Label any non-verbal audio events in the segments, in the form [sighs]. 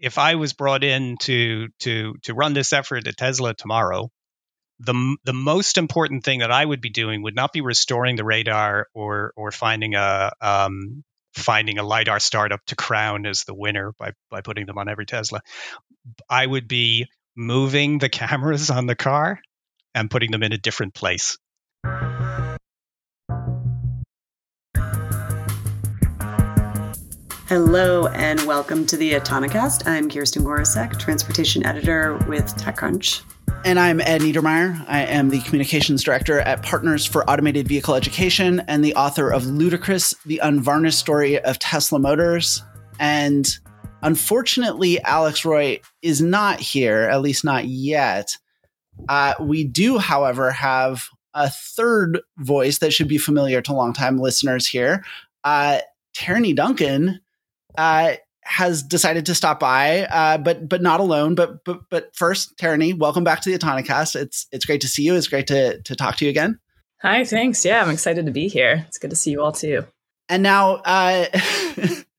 if I was brought in to to to run this effort at Tesla tomorrow, the the most important thing that I would be doing would not be restoring the radar or or finding a um, finding a lidar startup to crown as the winner by by putting them on every Tesla. I would be moving the [laughs] cameras on the car and putting them in a different place. Hello and welcome to the Autonocast. I'm Kirsten Korosec, transportation editor with TechCrunch. And I'm Ed Niedermeyer. I am the communications director at Partners for Automated Vehicle Education and the author of Ludicrous, the Unvarnished Story of Tesla Motors. And unfortunately, Alex Roy is not here, at least not yet. Uh, we do, however, have a third voice that should be familiar to longtime listeners here. Uh, Duncan uh, has decided to stop by, uh, but but not alone. But but but first, Tierney, welcome back to the Autonocast. It's it's great to see you. It's great to to talk to you again. Hi, thanks. Yeah, I'm excited to be here. It's good to see you all too. And now, uh,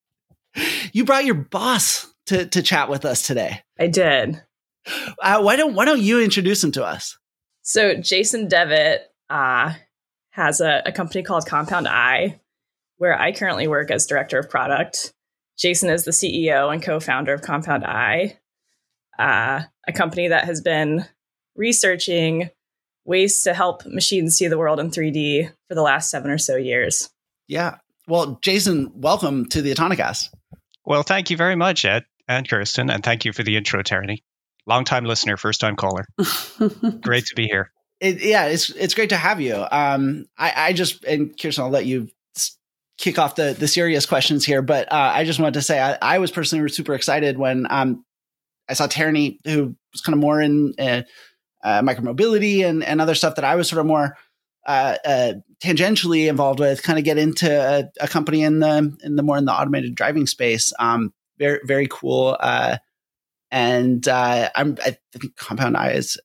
[laughs] you brought your boss to to chat with us today. I did. Uh, why don't Why don't you introduce him to us? So Jason Devitt uh, has a, a company called Compound Eye, where I currently work as director of product. Jason is the CEO and co founder of Compound Eye, uh, a company that has been researching ways to help machines see the world in 3D for the last seven or so years. Yeah. Well, Jason, welcome to the Autonocast. Well, thank you very much, Ed and Kirsten, and thank you for the intro, Tierney. Long-time listener, first-time caller. [laughs] great to be here. It, yeah, it's it's great to have you. Um, I, I just and Kirsten, I'll let you kick off the the serious questions here, but uh, I just wanted to say I, I, was personally super excited when um, I saw Tierney, who was kind of more in uh, uh, micromobility and and other stuff that I was sort of more uh, uh, tangentially involved with, kind of get into a, a, company in the in the more in the automated driving space. Um, very very cool. Uh, and I'm I think Compound Eye is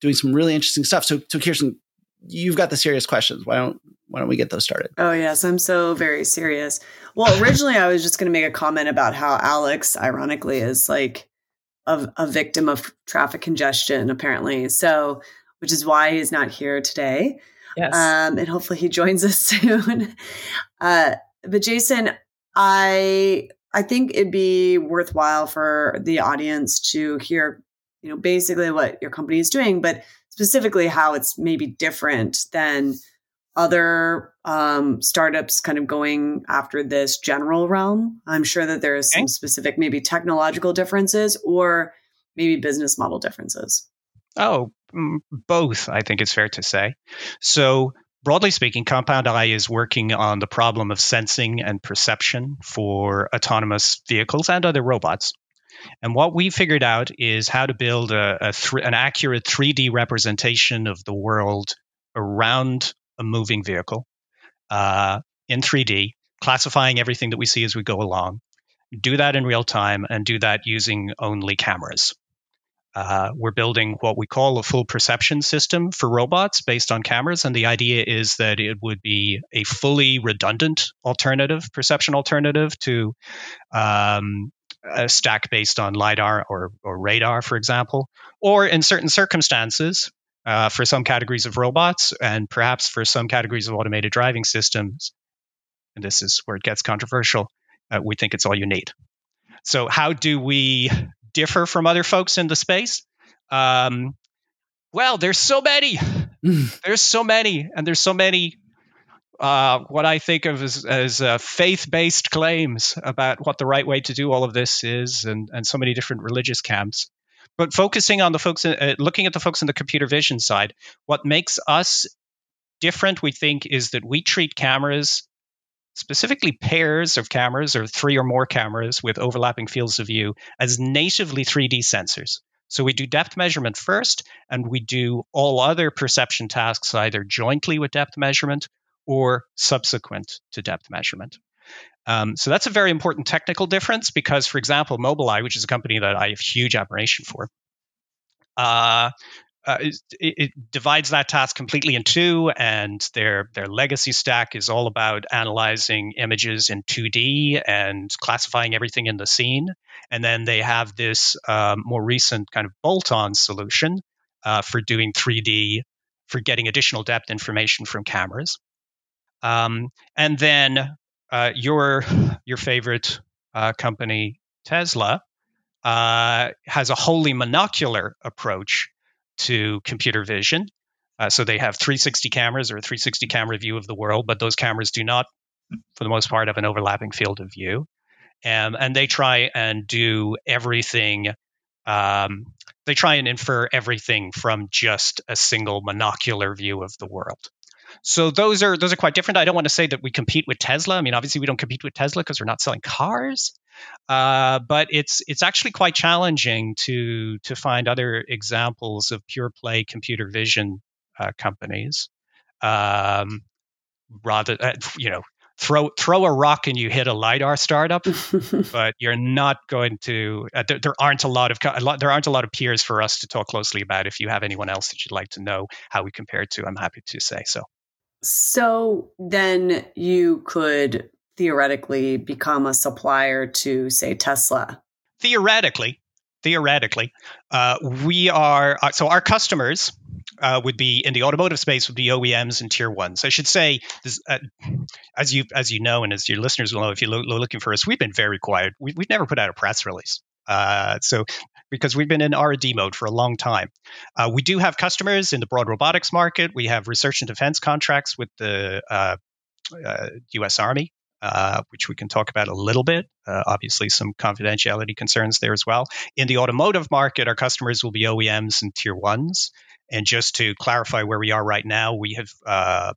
doing some really interesting stuff. So so Kirsten, you've got the serious questions. Why don't why don't we get those started? Oh yes, I'm so very serious. Well, originally I was just going to make a comment about how Alex, ironically, is like a, a victim of traffic congestion, apparently. So, which is why he's not here today. Yes, um, and hopefully he [laughs] joins us soon. uh, but Jason, I I think it'd be worthwhile for the audience to hear, you know, basically what your company is doing, but specifically how it's maybe different than other um, startups kind of going after this general realm. I'm sure that there is some specific, maybe technological differences or maybe business model differences. Oh, both, I think it's fair to say. So, broadly speaking, Compound Eye is working on the problem of sensing and perception for autonomous vehicles and other robots. And what we figured out is how to build a, a th- an accurate 3D representation of the world around a moving vehicle uh, in 3D, classifying everything that we see as we go along. Do that in real time and do that using only cameras. Uh, we're building what we call a full perception system for robots based on cameras. And the idea is that it would be a fully redundant alternative, perception alternative to um, a stack based on LiDAR or, or radar, for example. Or in certain circumstances, uh, for some categories of robots and perhaps for some categories of automated driving systems, and this is where it gets controversial, uh, we think it's all you need. So, how do we differ from other folks in the space? Um, well, there's so many. [laughs] there's so many, and there's so many. Uh, what I think of as, as uh, faith-based claims about what the right way to do all of this is, and, and so many different religious camps. But focusing on the folks, uh, looking at the folks in the computer vision side, what makes us different, we think, is that we treat cameras, specifically pairs of cameras or three or more cameras with overlapping fields of view, as natively 3D sensors. So we do depth measurement first, and we do all other perception tasks either jointly with depth measurement or subsequent to depth measurement. Um, so that's a very important technical difference because, for example, Mobileye, which is a company that I have huge admiration for, uh, uh, it, it, divides that task completely in two, and their their legacy stack is all about analyzing images in 2D and classifying everything in the scene. And then they have this um, more recent kind of bolt-on solution uh, for doing 3D, for getting additional depth information from cameras. Um, and then uh, your [sighs] your favorite uh, company, Tesla, uh, has a wholly monocular approach to computer vision. Uh, so they have 360 cameras or a 360 camera view of the world, but those cameras do not, for the most part, have an overlapping field of view. Um, and they try and do everything. Um, they try and infer everything from just a single monocular view of the world. So those are those are quite different. I don't want to say that we compete with Tesla. I mean, obviously we don't compete with Tesla because we're not selling cars. Uh, but it's it's actually quite challenging to to find other examples of pure play computer vision uh, companies. Um, rather, uh, you know, throw throw a rock and you hit a lidar startup, [laughs] but you're not going to. Uh, there, there, aren't a lot of a lot, there aren't a lot of peers for us to talk closely about. If you have anyone else that you'd like to know how we compare to, I'm happy to say so. So then you could theoretically become a supplier to, say, Tesla? Theoretically, theoretically, uh, we are uh, so our customers uh, would be in the automotive space would be OEMs and tier ones. I should say, this, uh, as you as you know, and as your listeners will know, if you're lo- looking for us, we've been very quiet. We, have never put out a press release. Uh, so because we've been in R&D mode for a long time. Uh, we do have customers in the broad robotics market. We have research and defense contracts with the uh, U.S. Uh, Army uh, which we can talk about a little bit. Uh, obviously, some confidentiality concerns there as well. In the automotive market, our customers will be OEMs and tier ones. And just to clarify where we are right now, we have uh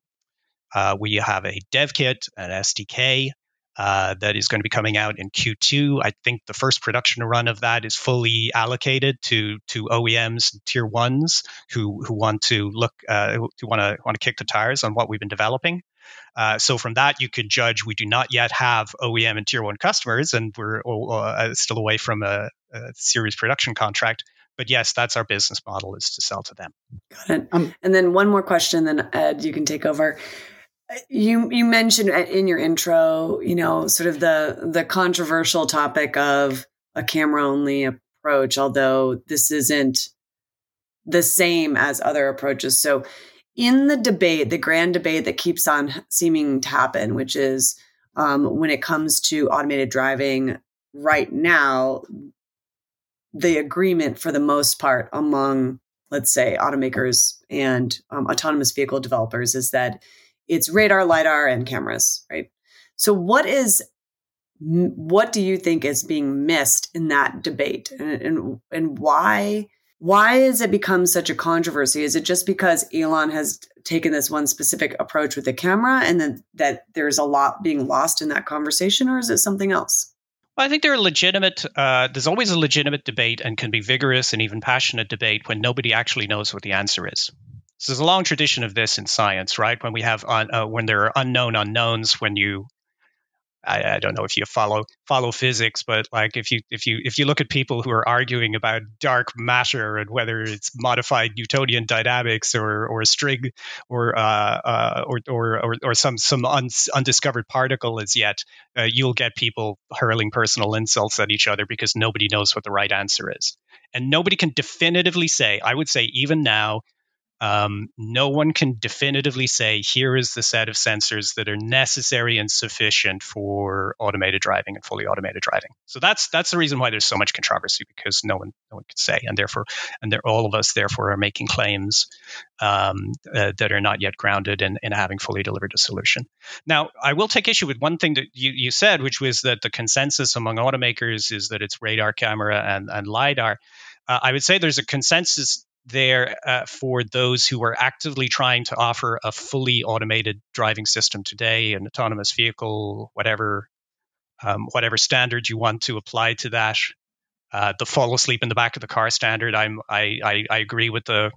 we have a dev kit, an SDK uh, that is going to be coming out in Q2. I think the first production run of that is fully allocated to to OEMs and tier ones who who want to look uh, who want to want to kick the tires on what we've been developing. Uh, so from that, you could judge we do not yet have OEM and tier one customers, and we're uh, still away from a, a, series production contract. But yes, that's our business model is to sell to them. Got it. Um, and then one more question, then Ed, you can take over. You you mentioned in your intro, you know, sort of the the controversial topic of a camera only approach, although this isn't the same as other approaches. So in the debate, the grand debate that keeps on seeming to happen, which is um, when it comes to automated driving right now, the agreement for the most part among, let's say, automakers and um, autonomous vehicle developers is that it's radar, lidar, and cameras, right? So, what is what do you think is being missed in that debate, and and, and why? Why has it become such a controversy? Is it just because Elon has taken this one specific approach with the camera and then that there's a lot being lost in that conversation, or is it something else? Well, I think there are legitimate. Uh, there's always a legitimate debate and can be vigorous and even passionate debate when nobody actually knows what the answer is. So there's a long tradition of this in science, right? When we have un, uh, when there are unknown unknowns, when you I, I, don't know if you follow follow physics, but like if you if you if you look at people who are arguing about dark matter and whether it's modified Newtonian dynamics or or a string or uh, uh, or, or, or or some some un, undiscovered particle as yet, uh, you'll get people hurling personal insults at each other because nobody knows what the right answer is, and nobody can definitively say. I would say even now um, no one can definitively say here is the set of sensors that are necessary and sufficient for automated driving and fully automated driving. So that's that's the reason why there's so much controversy because no one no one can say, and therefore, and all of us therefore are making claims um, uh, that are not yet grounded in, in having fully delivered a solution. Now, I will take issue with one thing that you, you said, which was that the consensus among automakers is that it's radar, camera, and, and lidar. Uh, I would say there's a consensus there uh, for those who are actively trying to offer a fully automated driving system today, an autonomous vehicle, whatever um, whatever standard you want to apply to that. Uh, the fall asleep in the back of the car standard. I'm I I, I agree with the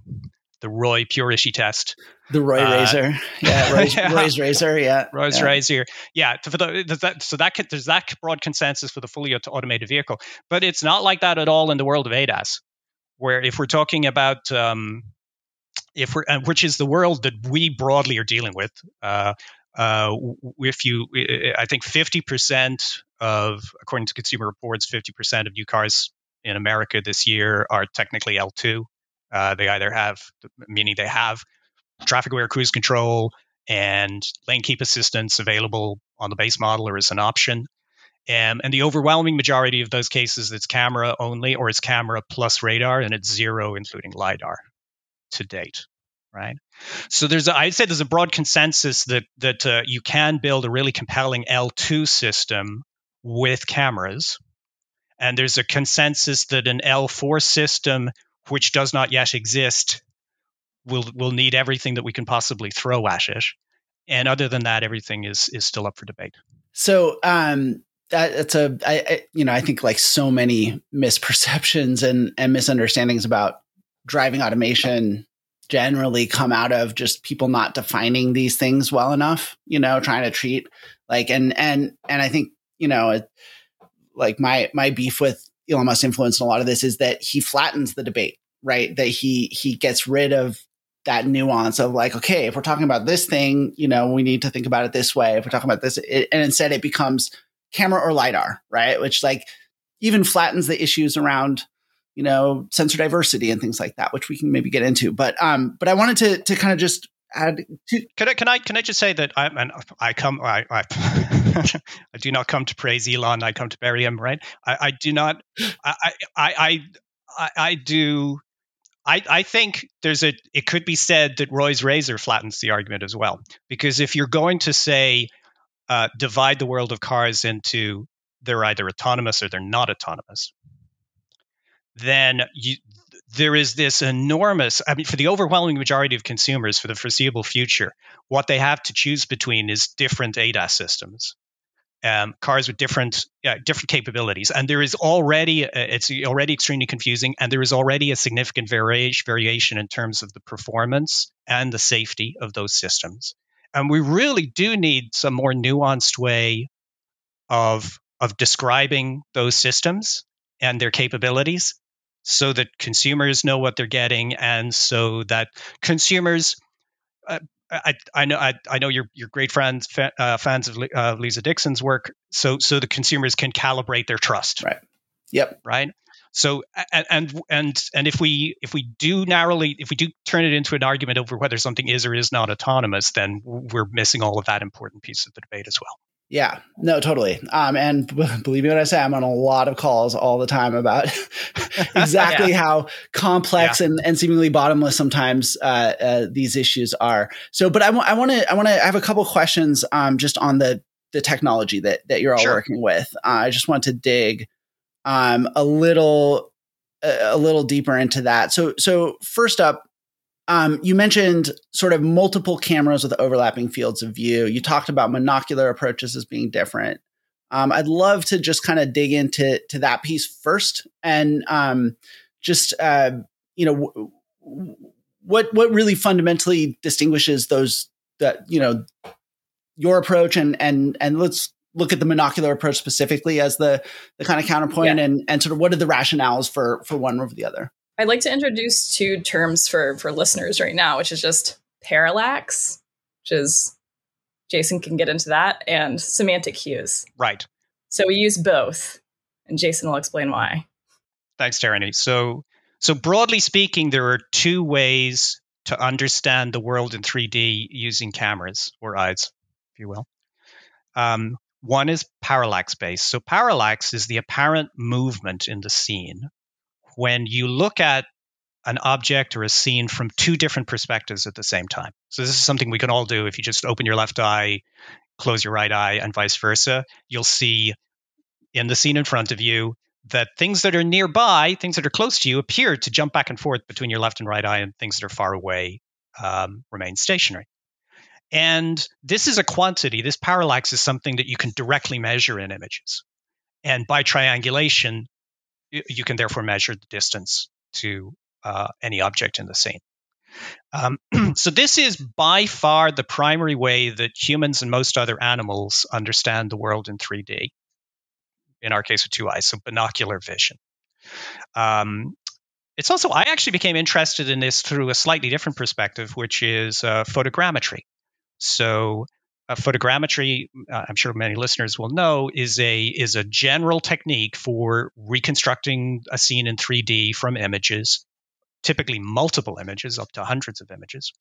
the Roy Purity test. The Roy uh, Razor, yeah, [laughs] Roy's, yeah. Roy's Razor, yeah, Roy's yeah. Razor, yeah. For the, that, so that there's that broad consensus for the fully automated vehicle, but it's not like that at all in the world of ADAS where if we're talking about um, if we're which is the world that we broadly are dealing with. Uh, uh, if you, I think 50% of, according to Consumer Reports, 50% of new cars in America this year are technically L2. Uh, they either have, meaning they have traffic aware cruise control and lane keep assistance available on the base model or as an option. Um, and the overwhelming majority of those cases, it's camera only or it's camera plus radar, and it's zero, including LiDAR to date. Right. So there's, a, I'd say there's a broad consensus that that uh, you can build a really compelling L2 system with cameras, and there's a consensus that an L4 system, which does not yet exist, will will need everything that we can possibly throw at it. And other than that, everything is is still up for debate. So um, that, that's a I, I, you know I think like so many misperceptions and and misunderstandings about driving automation generally come out of just people not defining these things well enough you know trying to treat like and and and i think you know it, like my my beef with elon musk influence in a lot of this is that he flattens the debate right? That he he gets rid of that nuance of like okay if we're talking about this thing you know we need to think about it this way. If we're talking about this it, and instead it becomes camera or lidar right which like even flattens the issues around you know, sensor diversity and things like that, which we can maybe get into. But um, but I wanted to to kind of just add to. Can I can I can I just say that I and I come I I, [laughs] I do not come to praise Elon. I come to bury him. Right. I, I do not. I I I I, do. I, I think there's a it could be said that Roy's razor flattens the argument as well because if you're going to say uh, divide the world of cars into they're either autonomous or they're not autonomous then you, there is this enormous i mean for the overwhelming majority of consumers for the foreseeable future what they have to choose between is different adas systems um, cars with different uh, different capabilities and there is already uh, it's already extremely confusing and there is already a significant variation variation in terms of the performance and the safety of those systems and we really do need some more nuanced way of of describing those systems and their capabilities so that consumers know what they're getting and so that consumers uh, I, I know I, I know you're you're great friends uh, fans of uh, Lisa Dixon's work so so the consumers can calibrate their trust. Right. Yep. Right so and and and if we if we do narrowly if we do turn it into an argument over whether something is or is not autonomous then we're missing all of that important piece of the debate as well yeah, no, totally. Um, and b- believe me when I say I'm on a lot of calls all the time about [laughs] exactly [laughs] yeah. how complex yeah. and, and seemingly bottomless sometimes uh, uh, these issues are. So, but I want I want to I want to have a couple questions um, just on the the technology that that you're all sure. working with. Uh, I just want to dig um, a little a little deeper into that. So, so first up, um, you mentioned sort of multiple cameras with overlapping fields of view. You talked about monocular approaches as being different. Um, I'd love to just kind of dig into to that piece first, and um, just uh, you know w- what what really fundamentally distinguishes those that you know your approach and and and let's look at the monocular approach specifically as the the kind of counterpoint yeah. and and sort of what are the rationales for for one over the other. I'd like to introduce two terms for for listeners right now, which is just parallax, which is Jason can get into that, and semantic cues. Right. So we use both, and Jason will explain why. Thanks, Terry. So, so broadly speaking, there are two ways to understand the world in 3D using cameras or eyes, if you will. Um, one is parallax based. So, parallax is the apparent movement in the scene when you look at an object or a scene from two different perspectives at the same time. So this is something we can all do if you just open your left eye, close your right eye, and vice versa. You'll see in the scene in front of you that things that are nearby, things that are close to you, appear to jump back and forth between your left and right eye, and things that are far away um, remain stationary. And this is a quantity. This parallax is something that you can directly measure in images. And by triangulation, you can therefore measure the distance to uh, any object in the scene. Um, [clears throat] so this is by far the primary way that humans and most other animals understand the world in 3D. In our case, with two eyes, so binocular vision. Um, it's also I actually became interested in this through a slightly different perspective, which is uh, photogrammetry. So uh, photogrammetry, uh, I'm sure many listeners will know, is a is a general technique for reconstructing a scene in 3D from images, typically multiple images, up to hundreds of images,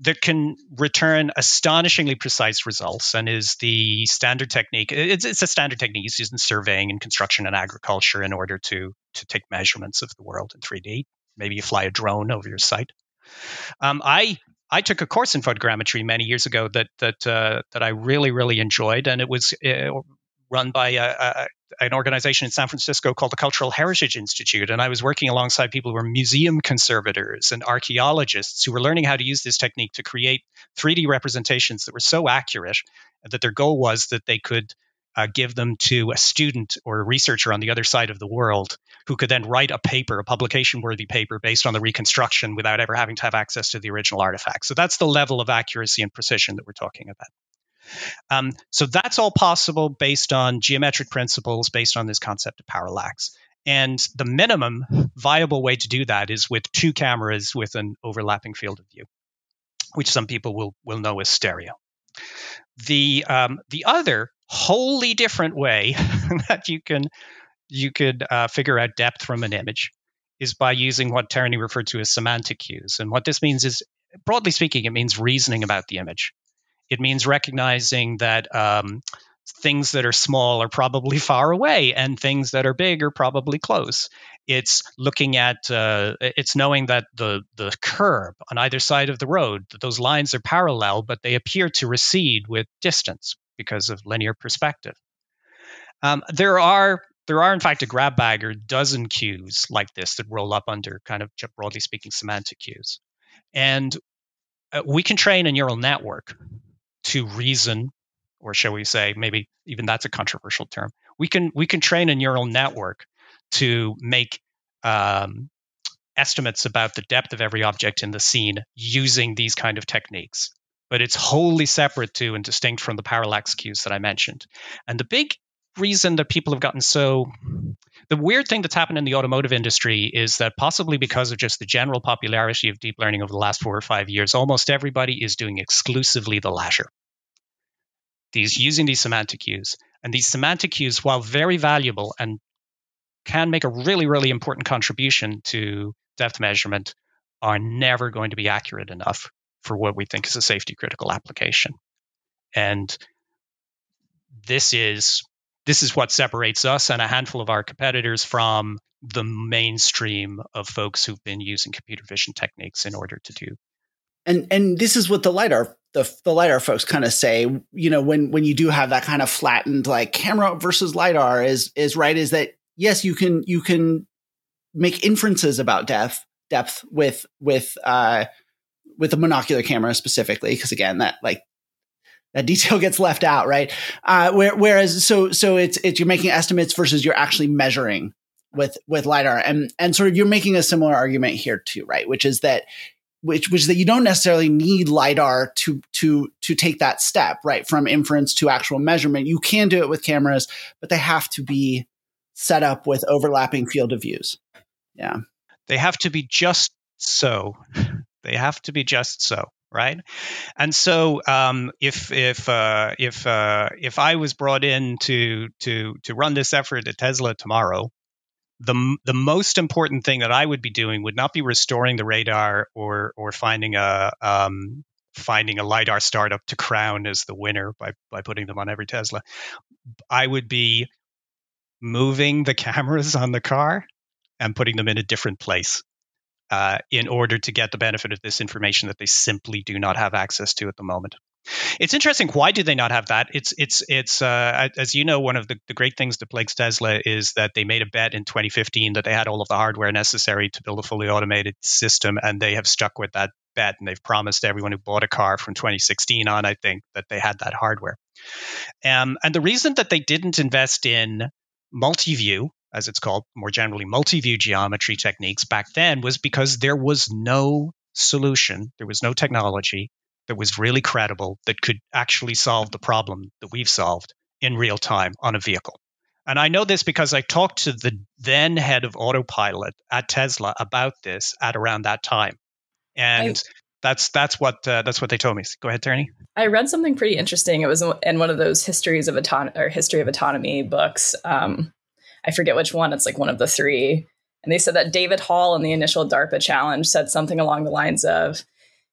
that can return astonishingly precise results, and is the standard technique. It's, it's a standard technique used in surveying and construction and agriculture in order to to take measurements of the world in 3D. Maybe you fly a drone over your site. Um, I I took a course in photogrammetry many years ago that that uh, that I really really enjoyed, and it was uh, run by a, a, an organization in San Francisco called the Cultural Heritage Institute. And I was working alongside people who were museum conservators and archaeologists who were learning how to use this technique to create 3D representations that were so accurate that their goal was that they could uh, give them to a student or a researcher on the other side of the world who could then write a paper, a publication worthy paper based on the reconstruction without ever having to have access to the original artifact. So that's the level of accuracy and precision that we're talking about. Um, so that's all possible based on geometric principles, based on this concept of parallax. And the minimum viable way to do that is with two cameras with an overlapping field of view, which some people will, will know as stereo. The, um, the other wholly different way [laughs] that you can you could uh, figure out depth from an image is by using what Tierney referred to as semantic cues. And what this means is, broadly speaking, it means reasoning about the image. It means recognizing that um, things that are small are probably [laughs] far away and things that are big are probably close. It's looking at, uh, it's knowing that the, the curb on either side of the road, those lines are parallel, but they appear to recede with distance because of linear perspective. Um, there are there are in fact a grab bag or dozen cues like this that roll up under kind of broadly speaking semantic cues, and uh, we can train a neural network to reason, or shall we say, maybe even that's a controversial term. We can we can train a neural network to make um, estimates about the depth of every object in the scene using these kind of techniques but it's wholly separate to and distinct from the parallax cues that I mentioned. And the big reason that people have gotten so the weird thing that's happened in the automotive industry is that possibly because of just the general popularity of deep learning over the last four or five years, almost everybody is doing exclusively the latter. These using these semantic cues. And these semantic cues, while very valuable and can make a really, really important contribution to depth measurement, are never going to be accurate enough for what we think is a safety critical application. And this is this is what separates us and a handful of our competitors from the mainstream of folks who've been using computer vision techniques in order to do. And and this is what the lidar the the lidar folks kind of say. You know, when when you do have that kind of flattened like camera versus lidar is is right is that yes you can you can make inferences about depth depth with with uh with a monocular camera specifically, because again, that like that [laughs] detail gets left out, right? Uh, where, whereas, so so it's it's you're making estimates versus you're actually measuring with with lidar, and and sort of you're making a similar argument here too, right? Which is that which which is that you don't necessarily need lidar to to to take that step, right, from inference to actual measurement. You can do it with cameras, but they have to be set up with overlapping field of views. Yeah, they have to be just so [laughs] they have to be just so, right? And so, um, if if uh, if uh, if I was brought in to to to run this effort at Tesla tomorrow, the the most important thing that I would be doing would not be restoring the radar or or finding a um, finding a lidar startup to crown as the winner by by putting them on every Tesla. I would be moving the [laughs] cameras on the car and putting them in a different place uh, in order to get the benefit of this information that they simply do not have access to at the moment. It's interesting. Why do they not have that? It's it's it's uh, as you know, one of the, the great things that plagues Tesla is that they made a bet in 2015 that they had all of the hardware necessary to build a fully automated system, and they have stuck with that bet, and they've promised everyone who bought a car from 2016 on, I think, that they had that hardware. Um, and the reason that they didn't invest in multi-view as it's called more generally, multi view geometry techniques back then was because there was no solution, there was no technology that was really credible that could actually solve the problem that we've solved in real time on a vehicle. And I know this because I talked to the then head of autopilot at Tesla about this at around that time. And I, that's that's what uh, that's what they told me. Go ahead, Tony. I read something pretty interesting. It was in one of those histories of autonomy or history of autonomy books. Um, I forget which one. It's like one of the three. And they said that David Hall in the initial DARPA challenge said something along the lines of,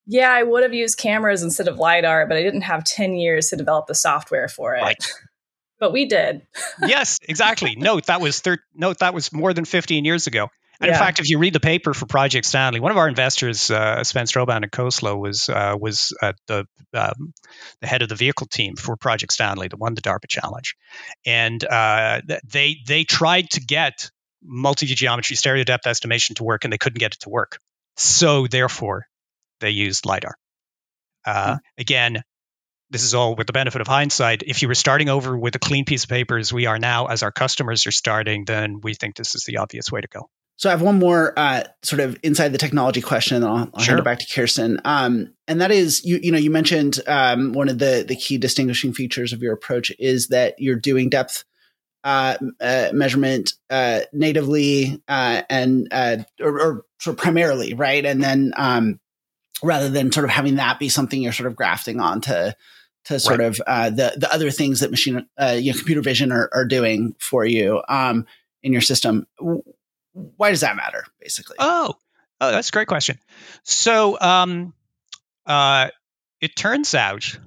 "Yeah, I would have used cameras instead of lidar, but I didn't have ten years to develop the software for it." Right. But we did. yes, exactly. Note that was thir- note that was more than 15 years ago. And yeah. in fact, if you read the paper for Project Stanley, one of our investors, uh, Sven Strohband at Khosla, was uh, was the um, the head of the vehicle team for Project Stanley that won the DARPA challenge, and uh, they they tried to get multi-view geometry stereo depth estimation to work, and they couldn't get it to work. So therefore, they used lidar. Uh, mm-hmm. Again, this is all with the benefit of hindsight. If you were starting over with a clean piece of paper as we are now, as our customers are starting, then we think this is the obvious way to go. So I have one more uh, sort of inside the technology question, and I'll, I'll sure. hand it back to Kirsten. Um, and that is, you you know, you mentioned um, one of the the key distinguishing features of your approach is that you're doing depth uh, uh, measurement uh, natively uh, and uh, or, or, sort of primarily, right? And then um, rather than sort of having that be something you're sort of grafting onto to sort right. of the the other things that machine you know computer vision are, are doing for you um, in your system why does that matter, basically? Oh, oh, that's a great question. So, um, uh, it turns out.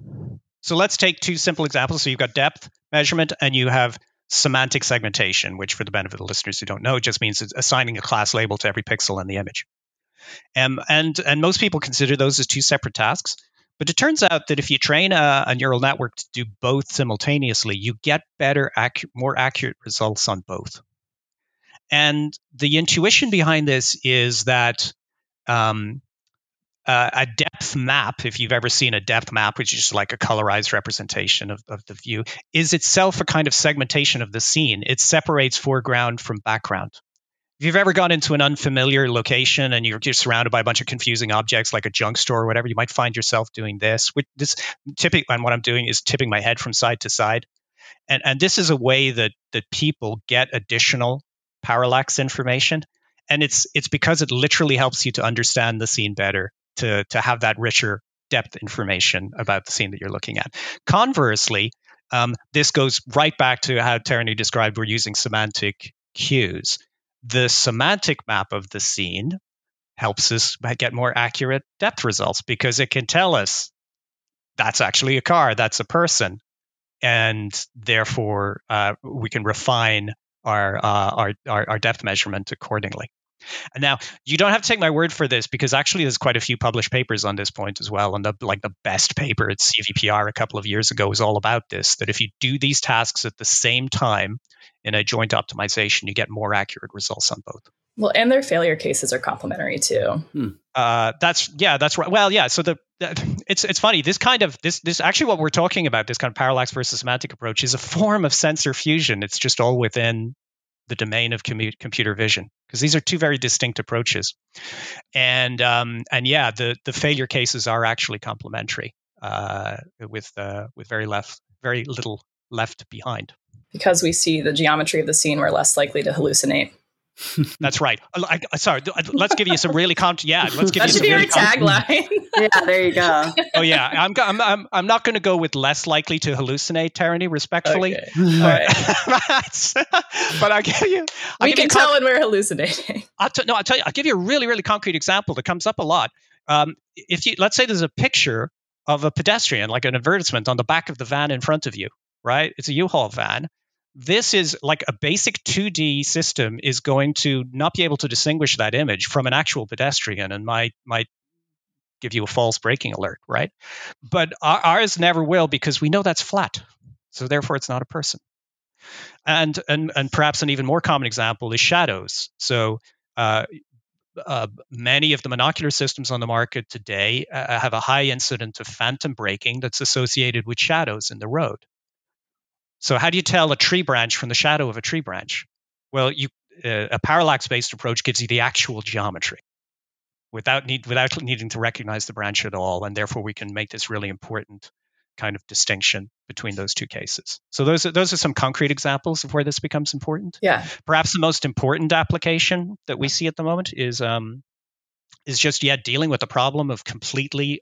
So let's take two simple examples. So you've got depth measurement, and you have semantic segmentation, which, for the benefit of the listeners who don't know, just means assigning a class label to every pixel in the image. Um, and and most people consider those as two separate tasks. But it turns out that if you train a, a neural network to do both simultaneously, you get better, acu- more accurate results on both. And the intuition behind this is that um, uh, a depth map, if you've ever seen a depth map, which is just like a colorized representation of, of the view, is itself a kind of segmentation of the scene. It separates foreground from background. If you've ever gone into an unfamiliar location and you're just surrounded by a bunch of confusing objects like a junk store or whatever, you might find yourself doing this. Which this tipping and what I'm doing is tipping my head from side to side. And and this is a way that that people get additional parallax information. And it's it's because it literally helps you to understand the scene better to to have that richer depth information about the scene that you're looking at. Conversely um, this goes right back to how Terry described we're using semantic cues. The semantic map of the scene helps us get more accurate depth results because it can tell us that's actually a car that's a person. And therefore uh, we can refine our, uh, our, our, our depth measurement accordingly. And now you don't have to take my word for this because actually there's quite a few published papers on this point as well. And the like the best paper at CVPR a couple of years ago was all about this. That if you do these tasks at the same time in a joint optimization, you get more accurate results on both. Well, and their failure cases are complementary too. Hmm. Uh, that's yeah, that's right. Well, yeah. So the, it's it's funny. This kind of this this actually what we're talking about. This kind of parallax versus semantic approach is a form of sensor fusion. It's just all within the domain of commu- computer vision because these are two very distinct approaches. And um, and yeah, the the failure cases are actually complementary uh, with uh, with very left very little left behind. Because we see the geometry of the scene, we're less likely to hallucinate. That's right. Uh, I, I, sorry, uh, let's give you some really con- yeah. Let's give that you should be really tagline. [laughs] yeah, there you go. [laughs] Oh yeah, I'm I'm I'm, I'm not going to go with less likely to hallucinate, Tierney, respectfully. Okay. But, [laughs] but I'll give you. I'll we give can you con- tell when we're hallucinating. I'll t- no, I'll tell you. I'll give you a really really concrete example that comes up a lot. Um, if you let's say there's a picture of a pedestrian, like an advertisement on the back of the van in front of you, right? It's a U-Haul van this is like a basic 2D system is going to not be able to distinguish that image from an actual pedestrian and might might give you a false braking alert, right? But ours never will because we know that's flat. So therefore it's not a person. And and and perhaps an even more common example is shadows. So uh, uh, many of the monocular systems on the market today uh, have a high incident of phantom braking that's associated with shadows in the road. So how do you tell a tree branch from the shadow of a tree branch? Well, you, uh, a parallax-based approach gives you the actual geometry without need without needing to recognize the branch at all, and therefore we can make this really important kind of distinction between those two cases. So those are those are some concrete examples of where this becomes important. Yeah. Perhaps the most important application that we see at the moment is um, is just yet dealing with the problem of completely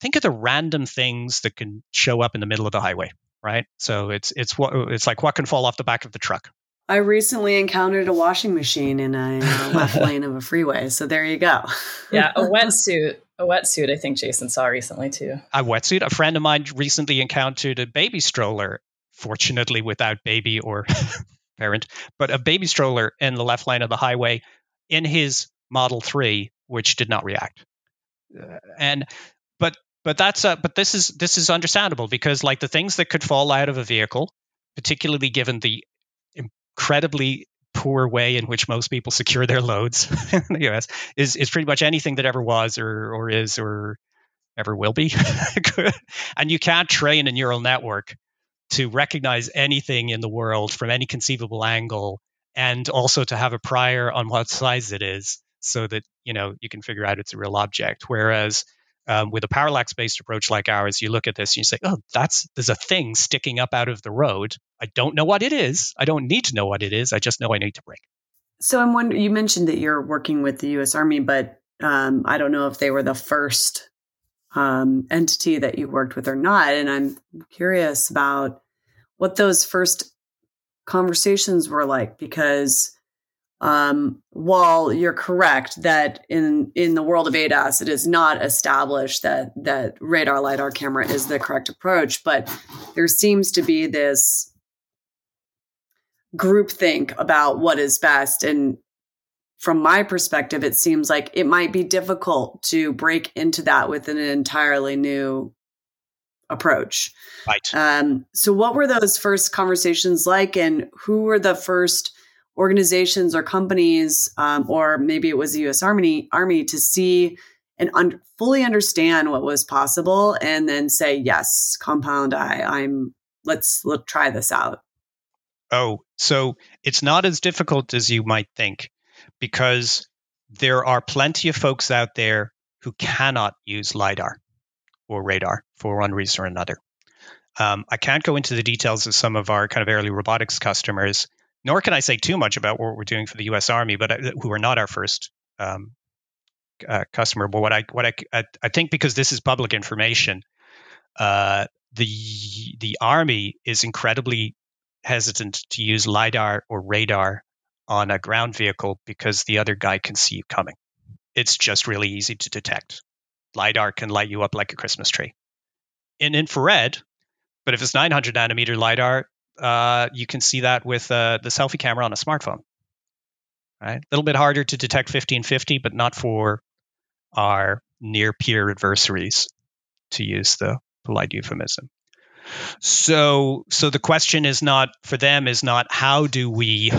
think of the random things that can show up in the middle of the highway, right? So it's it's what it's like what can fall off the back of the truck. I recently encountered a washing machine in a uh, [laughs] left lane of a freeway. So there you go. yeah, a [laughs] wetsuit. A wetsuit, I think Jason saw recently too. A wetsuit. A friend of mine recently encountered a baby stroller, fortunately without baby or [laughs] parent, but a baby stroller in the left lane of the highway in his Model 3, which did not react. Uh, and but but that's uh, but this is this is understandable because like the things that could fall out of a vehicle, particularly given the incredibly poor way in which most people secure their loads [laughs] in the US is is pretty much anything that ever was or or is or ever will be. [laughs] and you can't train a neural network to recognize anything in the world from any conceivable angle and also to have a prior on what size it is so that you know you can figure out it's a real object whereas um, with a parallax based approach like ours, you look at this and you say, oh, that's there's a thing sticking up out of the road. I don't know what it is. I don't need to know what it is. I just know I need to brake. So I'm wondering, you mentioned that you're working with the U.S. Army, but um, I don't know if they were the first um, entity that you worked with or not. And I'm curious about what those first conversations were like because um, while you're correct that in in the world of ADAS, it is not established that that radar lidar camera is the correct approach, but there seems to be this groupthink about what is best. And from my perspective, it seems like it might be difficult to break into that with an entirely new approach. Right. Um, so, what were those first conversations like, and who were the first organizations or companies, um, or maybe it was the U.S. Army, Army to see and un- fully understand what was possible, and then say, "Yes, Compound Eye, I'm let's let try this out." Oh, so it's not as difficult as you might think, because there are plenty of folks out there who cannot use lidar or radar for one reason or another. Um, I can't go into the details of some of our kind of early robotics customers nor can I say too much about what we're doing for the U.S. Army, but uh, who are not our first um, uh, customer. But what I what I, I think because this is public information, uh, the the Army is incredibly hesitant to use lidar or radar on a ground vehicle because the other guy can see you coming. It's just really easy to detect. LiDAR can light you up like a Christmas tree. In infrared, but if it's 900 nanometer LiDAR, uh, you can see that with uh, the selfie camera on a smartphone. Right, a little bit harder to detect 1550, but not for our near peer adversaries, to use the polite euphemism. So, so the question is not for them is not how do we,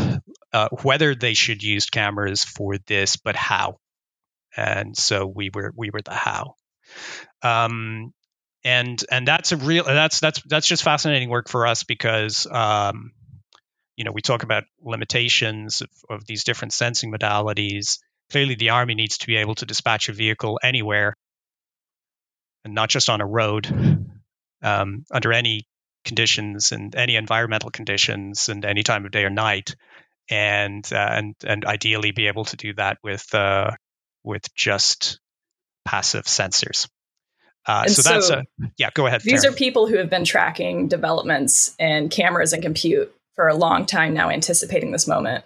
uh, whether they should use cameras for this, but how. And so we were we were the how. Um, and and that's a real that's that's that's just fascinating work for us because um, you know we talk about limitations of, of, these different sensing modalities. Clearly, the army needs to be able to dispatch a vehicle anywhere, and not just on a road, um, under any conditions and any environmental conditions and any time of day or night, and uh, and and ideally be able to do that with uh, with just passive sensors. Uh, so, so, that's a yeah. Go ahead. These are people who have been tracking developments in cameras and compute for a long time now, anticipating this moment.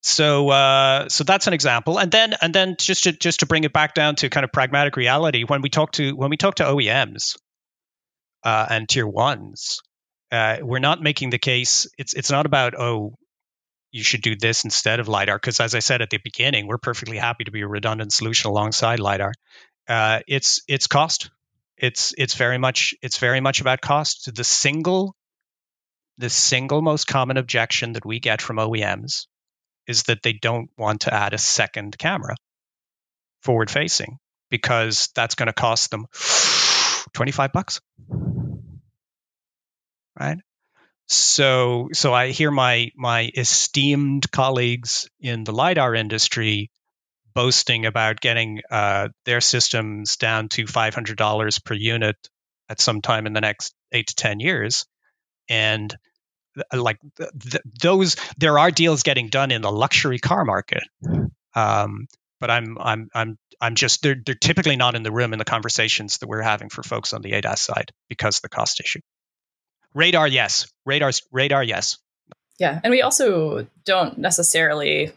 So uh, so that's an example, and then and then just to just to bring it back down to kind of pragmatic reality, when we talk to when we talk to OEMs uh, and tier ones, uh, we're not making the case. It's it's not about oh you should do this instead of lidar because as i said at the beginning we're perfectly happy to be a redundant solution alongside lidar uh, it's it's cost it's it's very much it's very much about cost. The single the single most common objection that we get from OEMs is that they don't want to add a second camera forward facing because that's going to cost them [sighs] 25 bucks. Right? So so I hear my my esteemed colleagues in the lidar industry boasting about getting uh, their systems down to $500 per unit at some time in the next eight to 10 years. And like th- th- those, there are deals getting done in the luxury car market. Um, but I'm, I'm, I'm, I'm just, they're, they're typically not in the room in the conversations that we're having for folks on the ADAS side because the cost issue. Radar, yes. Radar, radar, yes. Yeah. And we also don't necessarily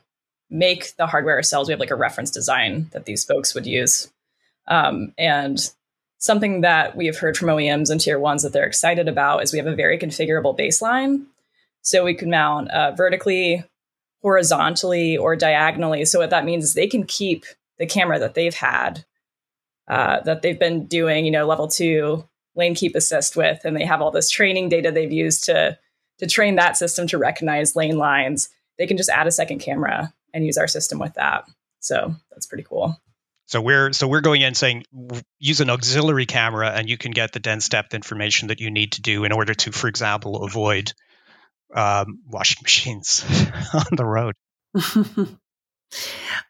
make the hardware ourselves. We have like a reference design that these folks would use. Um, and something that we have heard from OEMs and tier ones that they're excited about is we have a very configurable baseline. So we can mount uh, vertically, horizontally, or diagonally. So what that means is they can keep the camera that they've had, uh, that they've been doing, you know, level two lane keep assist with, and they have all this training data they've used to to train that system to recognize lane lines. They can just add a second camera and use our system with that. So that's pretty cool. So we're so we're going in saying use an auxiliary camera and you can get the dense depth information that you need to do in order to, for example, avoid um, washing [laughs] machines on the road. [laughs]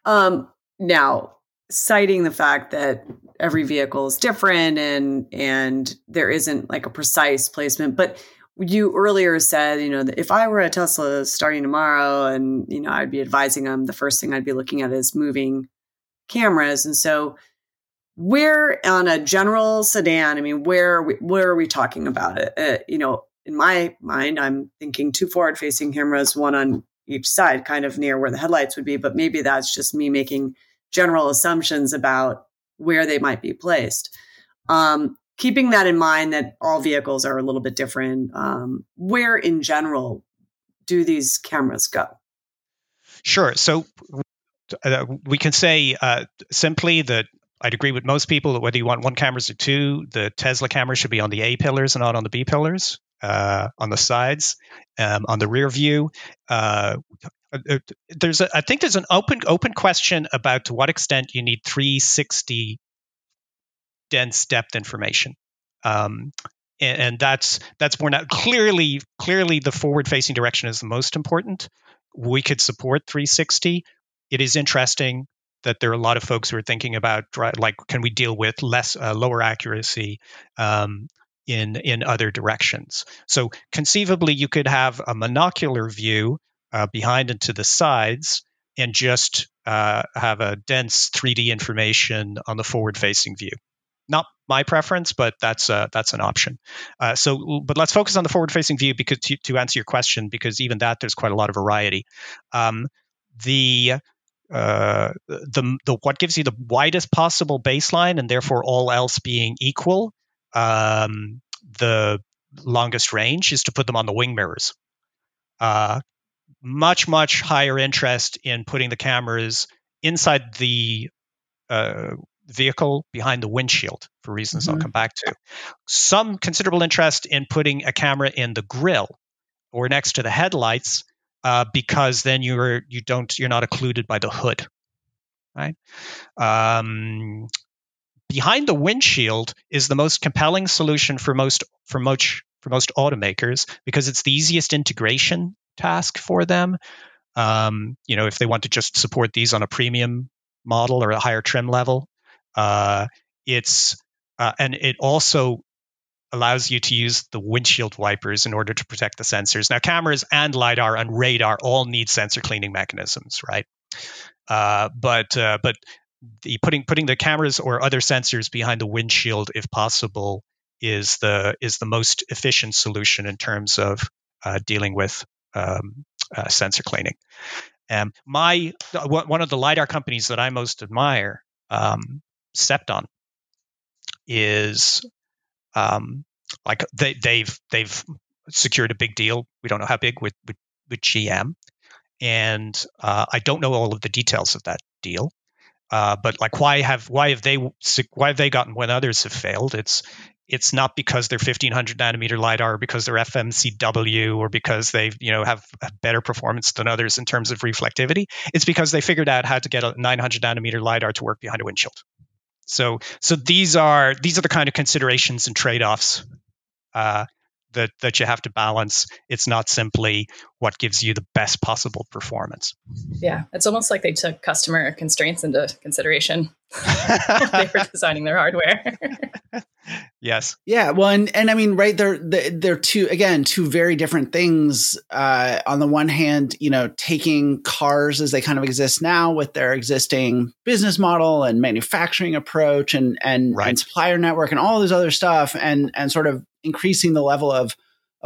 um, now, citing the fact that every vehicle is different and and there isn't like a precise placement, but you earlier said, you know, if I were a Tesla starting tomorrow and, you know, I'd be advising them, the first thing I'd be looking at is moving cameras. And so where on a general sedan, I mean, where, where are we talking about it? Uh, you know, in my mind, I'm thinking two forward facing cameras, one on each side, kind of near where the headlights would be. But maybe that's just me making general assumptions about where they might be placed. Um, keeping that in mind that all vehicles are a little bit different, um, where in general do these cameras go? Sure. So uh, we can say uh, simply that I'd agree with most people that whether you want one cameras or two, the Tesla camera should be on the A pillars and not on the B pillars. Uh, on the sides, um, on the rear view. Uh, uh there's a, I think there's an open open question about to what extent you need 360 dense depth information. Um, and, and, that's that's more not clearly clearly the forward facing direction is the most important. We could support 360. It is interesting that there are a lot of folks who are thinking about like can we deal with less uh, lower accuracy um, in in other directions. So conceivably, you could have a monocular view uh, behind and to the sides, and just uh, have a dense 3D information on the forward facing view not my preference, but that's uh, that's an option. Uh, so, but let's focus on the forward-facing view because to, to, answer your question, because even that there's quite a lot of variety. Um, the uh, the the what gives you the widest possible baseline, and therefore all else being equal, um, the longest range is to put them on the wing mirrors. Uh, much much higher interest in putting the cameras inside the uh, vehicle behind the windshield for reasons mm-hmm. I'll come back to. Some considerable interest in putting a camera in the grill or next to the headlights uh, because then you're you don't you're not occluded by the hood, right? Um, behind the windshield is the most compelling solution for most for most for most automakers because it's the easiest integration task for them. Um, you know, if they want to just support these on a premium model or a higher trim level, uh, it's uh, and it also allows you to use the windshield wipers in order to protect the sensors. Now, cameras and lidar and radar all need sensor cleaning mechanisms, right? Uh, but uh, but the putting putting the cameras or other sensors behind the windshield, if possible, is the is the most efficient solution in terms of uh, dealing with um, uh, sensor cleaning. Um, my one of the lidar companies that I most admire um, Cepton is um, like they, they've they've secured a big deal. We don't know how big with with, with GM, and uh, I don't know all of the details of that deal. Uh, but like, why have why have they why have they gotten when others have failed? It's it's not because they're 1500 nanometer lidar or because they're FMCW or because they you know have better performance than others in terms of reflectivity. It's because they figured out how to get a 900 nanometer lidar to work behind a windshield. So so these are these are the kind of considerations and trade offs uh, that that you have to balance. It's not simply what gives you the best possible performance. Yeah, it's almost like they took customer constraints into consideration. [laughs] they were designing their hardware. [laughs] yes. Yeah. Well, and, and I mean, right, they're, they're two, again, two very different things. Uh, on the one hand, you know, taking cars as they kind of exist now with their existing business model and manufacturing approach and, and, Right. and supplier network and all this other stuff and, and sort of increasing the level of,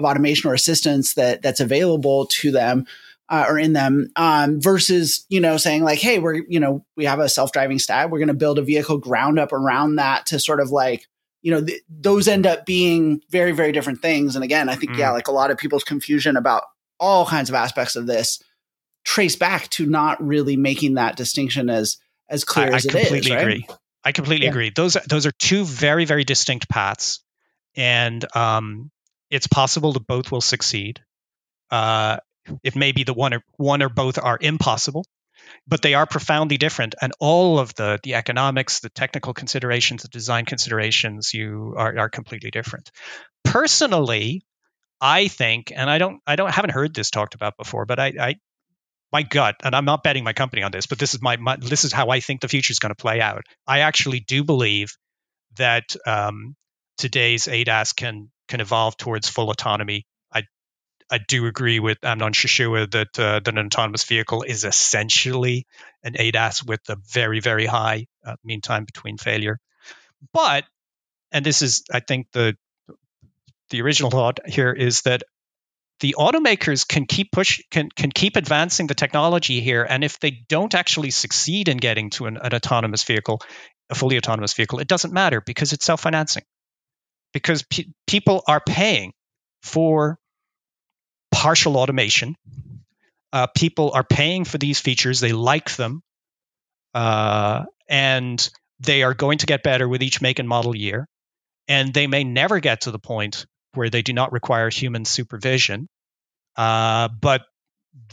of automation or assistance that that's available to them uh, or in them um, versus you know saying like hey we're you know we have a self-driving stack we're going to build a vehicle ground up around that to sort of like you know th- those end up being very very different things and again i think Mm. yeah like a lot of people's confusion about all kinds of aspects of this trace back to not really making that distinction as as clear I, I as it is I completely right? agree. I completely Yeah. agree. Those those are two very very distinct paths, and um, it's possible that both will succeed. Uh, it may be that one or one or both are impossible, but they are profoundly different, and all of the the economics, the technical considerations, the design considerations, you are are completely different. Personally, I think, and I don't I don't haven't heard this talked about before, but I, I my gut, and I'm not betting my company on this, but this is my, my this is how I think the future is going to play out. I actually do believe that um, today's ADAS can can evolve towards full autonomy. I I do agree with Amnon Shashua that uh, that an autonomous vehicle is essentially an ADAS with a very very high uh, mean time between failure. But and this is I think the the original thought here is that the automakers can keep push can can keep advancing the technology here and if they don't actually succeed in getting to an, an autonomous vehicle a fully autonomous vehicle it doesn't matter because it's self-financing because pe- people are paying for partial automation. Uh, people are paying for these features. They like them. Uh, and they are going to get better with each make and model year. And they may never get to the point where they do not require human supervision, uh, but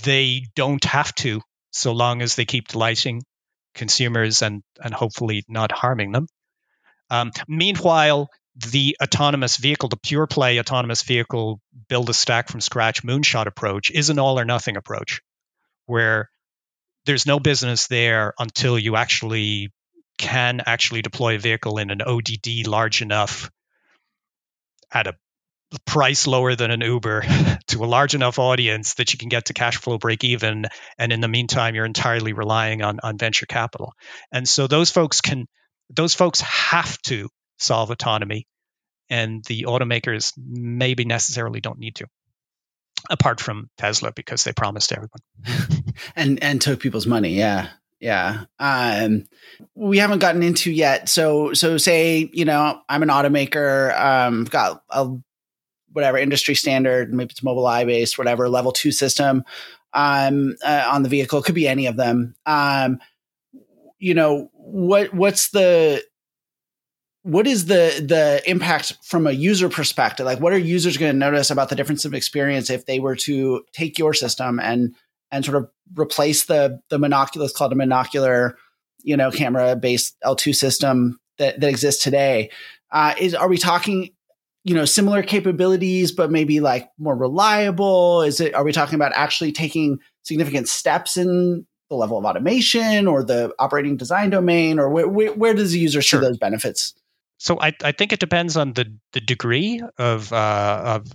they don't have to so long as they keep delighting consumers and, and hopefully not harming them. Um, meanwhile, the autonomous vehicle, the pure play autonomous vehicle, build a stack from scratch moonshot approach is an all or nothing approach where there's no business there until you actually can actually deploy a vehicle in an ODD large enough at a price lower than an Uber [laughs] to a large enough audience that you can get to cash flow break even. And in the meantime, you're entirely relying on, on venture capital. And so those folks can, those folks have to solve autonomy. And the automakers maybe necessarily don't need to, apart from Tesla, because they promised everyone. [laughs] and and took people's money. Yeah, yeah. Um, we haven't gotten into yet. So so say you know I'm an automaker. Um, got a whatever industry standard, maybe it's Mobileye based, whatever level two system um, uh, on the vehicle. Could be any of them. Um, you know what what's the what is the the impact from a user perspective? Like what are users going to notice about the difference of experience if they were to take your system and and sort of replace the the monocular called a monocular you know camera based l2 system that that exists today? Uh is are we talking you know similar capabilities but maybe like more reliable? Is it are we talking about actually taking significant steps in the level of automation or the operating design domain or where, where, where does the user Sure. see those benefits So I, I think it depends on the, the degree of uh, of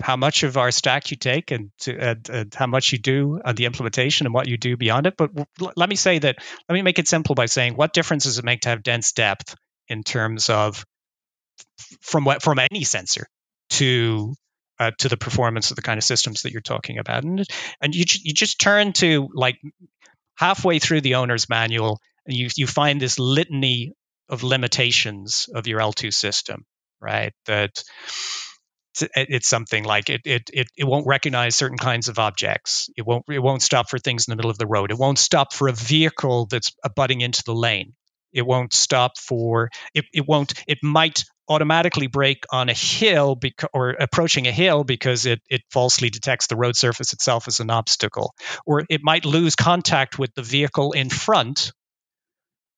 how much of our stack you take and, to, and, and how much you do on the implementation and what you do beyond it. But let me say that let me make it simple by saying what difference does it make to have dense depth in terms of from what from any sensor to uh, to the performance of the kind of systems that you're talking about, and and you you just turn to like halfway through the owner's manual and you you find this litany of limitations of your L2 system, right? That it's- something like it, it it it won't recognize certain kinds of objects. It won't it won't stop for things in the middle of the road. It won't stop for a vehicle that's abutting into the lane. It won't stop for it. It won't. It might automatically brake on a hill beca- or approaching a hill because it it falsely detects the road surface itself as an obstacle, or it might lose contact with the vehicle in front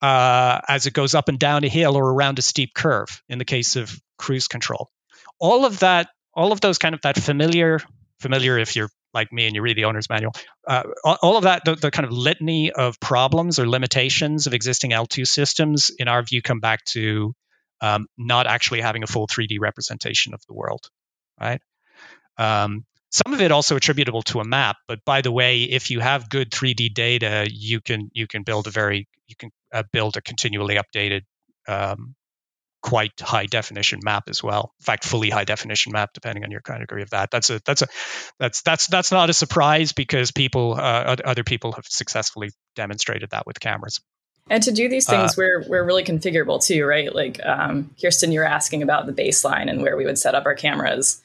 uh, as it goes up and down a hill or around a steep curve. In the case of cruise control, all of that, all of those kind of that familiar, familiar if you're like me and you read the owner's manual, uh, all, of that, the, the kind of litany of problems or limitations of existing L2 systems, in our view, come back to um, not actually having a full 3D representation of the world, right? Um, some of it also attributable to a map, but by the way, if you have good 3D data, you can you can build a very you can uh, build a continually updated um, quite high definition map as well. In fact, fully high definition map, depending on your category of that. That's a that's a that's that's that's not a surprise because people uh, other people have successfully demonstrated that with cameras. And to do these things, uh, we're we're really configurable too, right? Like um, Kirsten, you were asking about the baseline and where we would set up our cameras.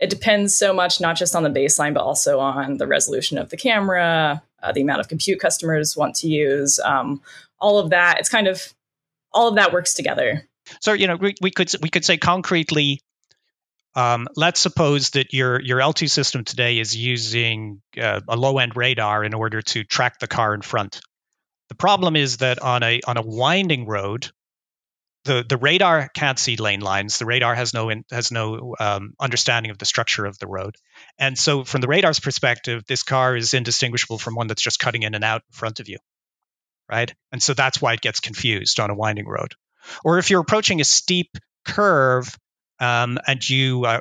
It depends so much, not just on the baseline, but also on the resolution of the camera, uh, the amount of compute customers want to use, um, all of that. It's kind of all of that works together. So you know, we, we could we could say concretely. Um, let's suppose that your your L2 system today is using uh, a low end radar in order to track the car in front. The problem is that on a on a winding road, the the radar can't see lane lines. The radar has no in, has no um, understanding of the structure of the road, and so from the radar's perspective, this car is indistinguishable from one that's just cutting in and out in front of you, right? And so that's why it gets confused on a winding road. Or if you're approaching a steep curve, um, and you uh,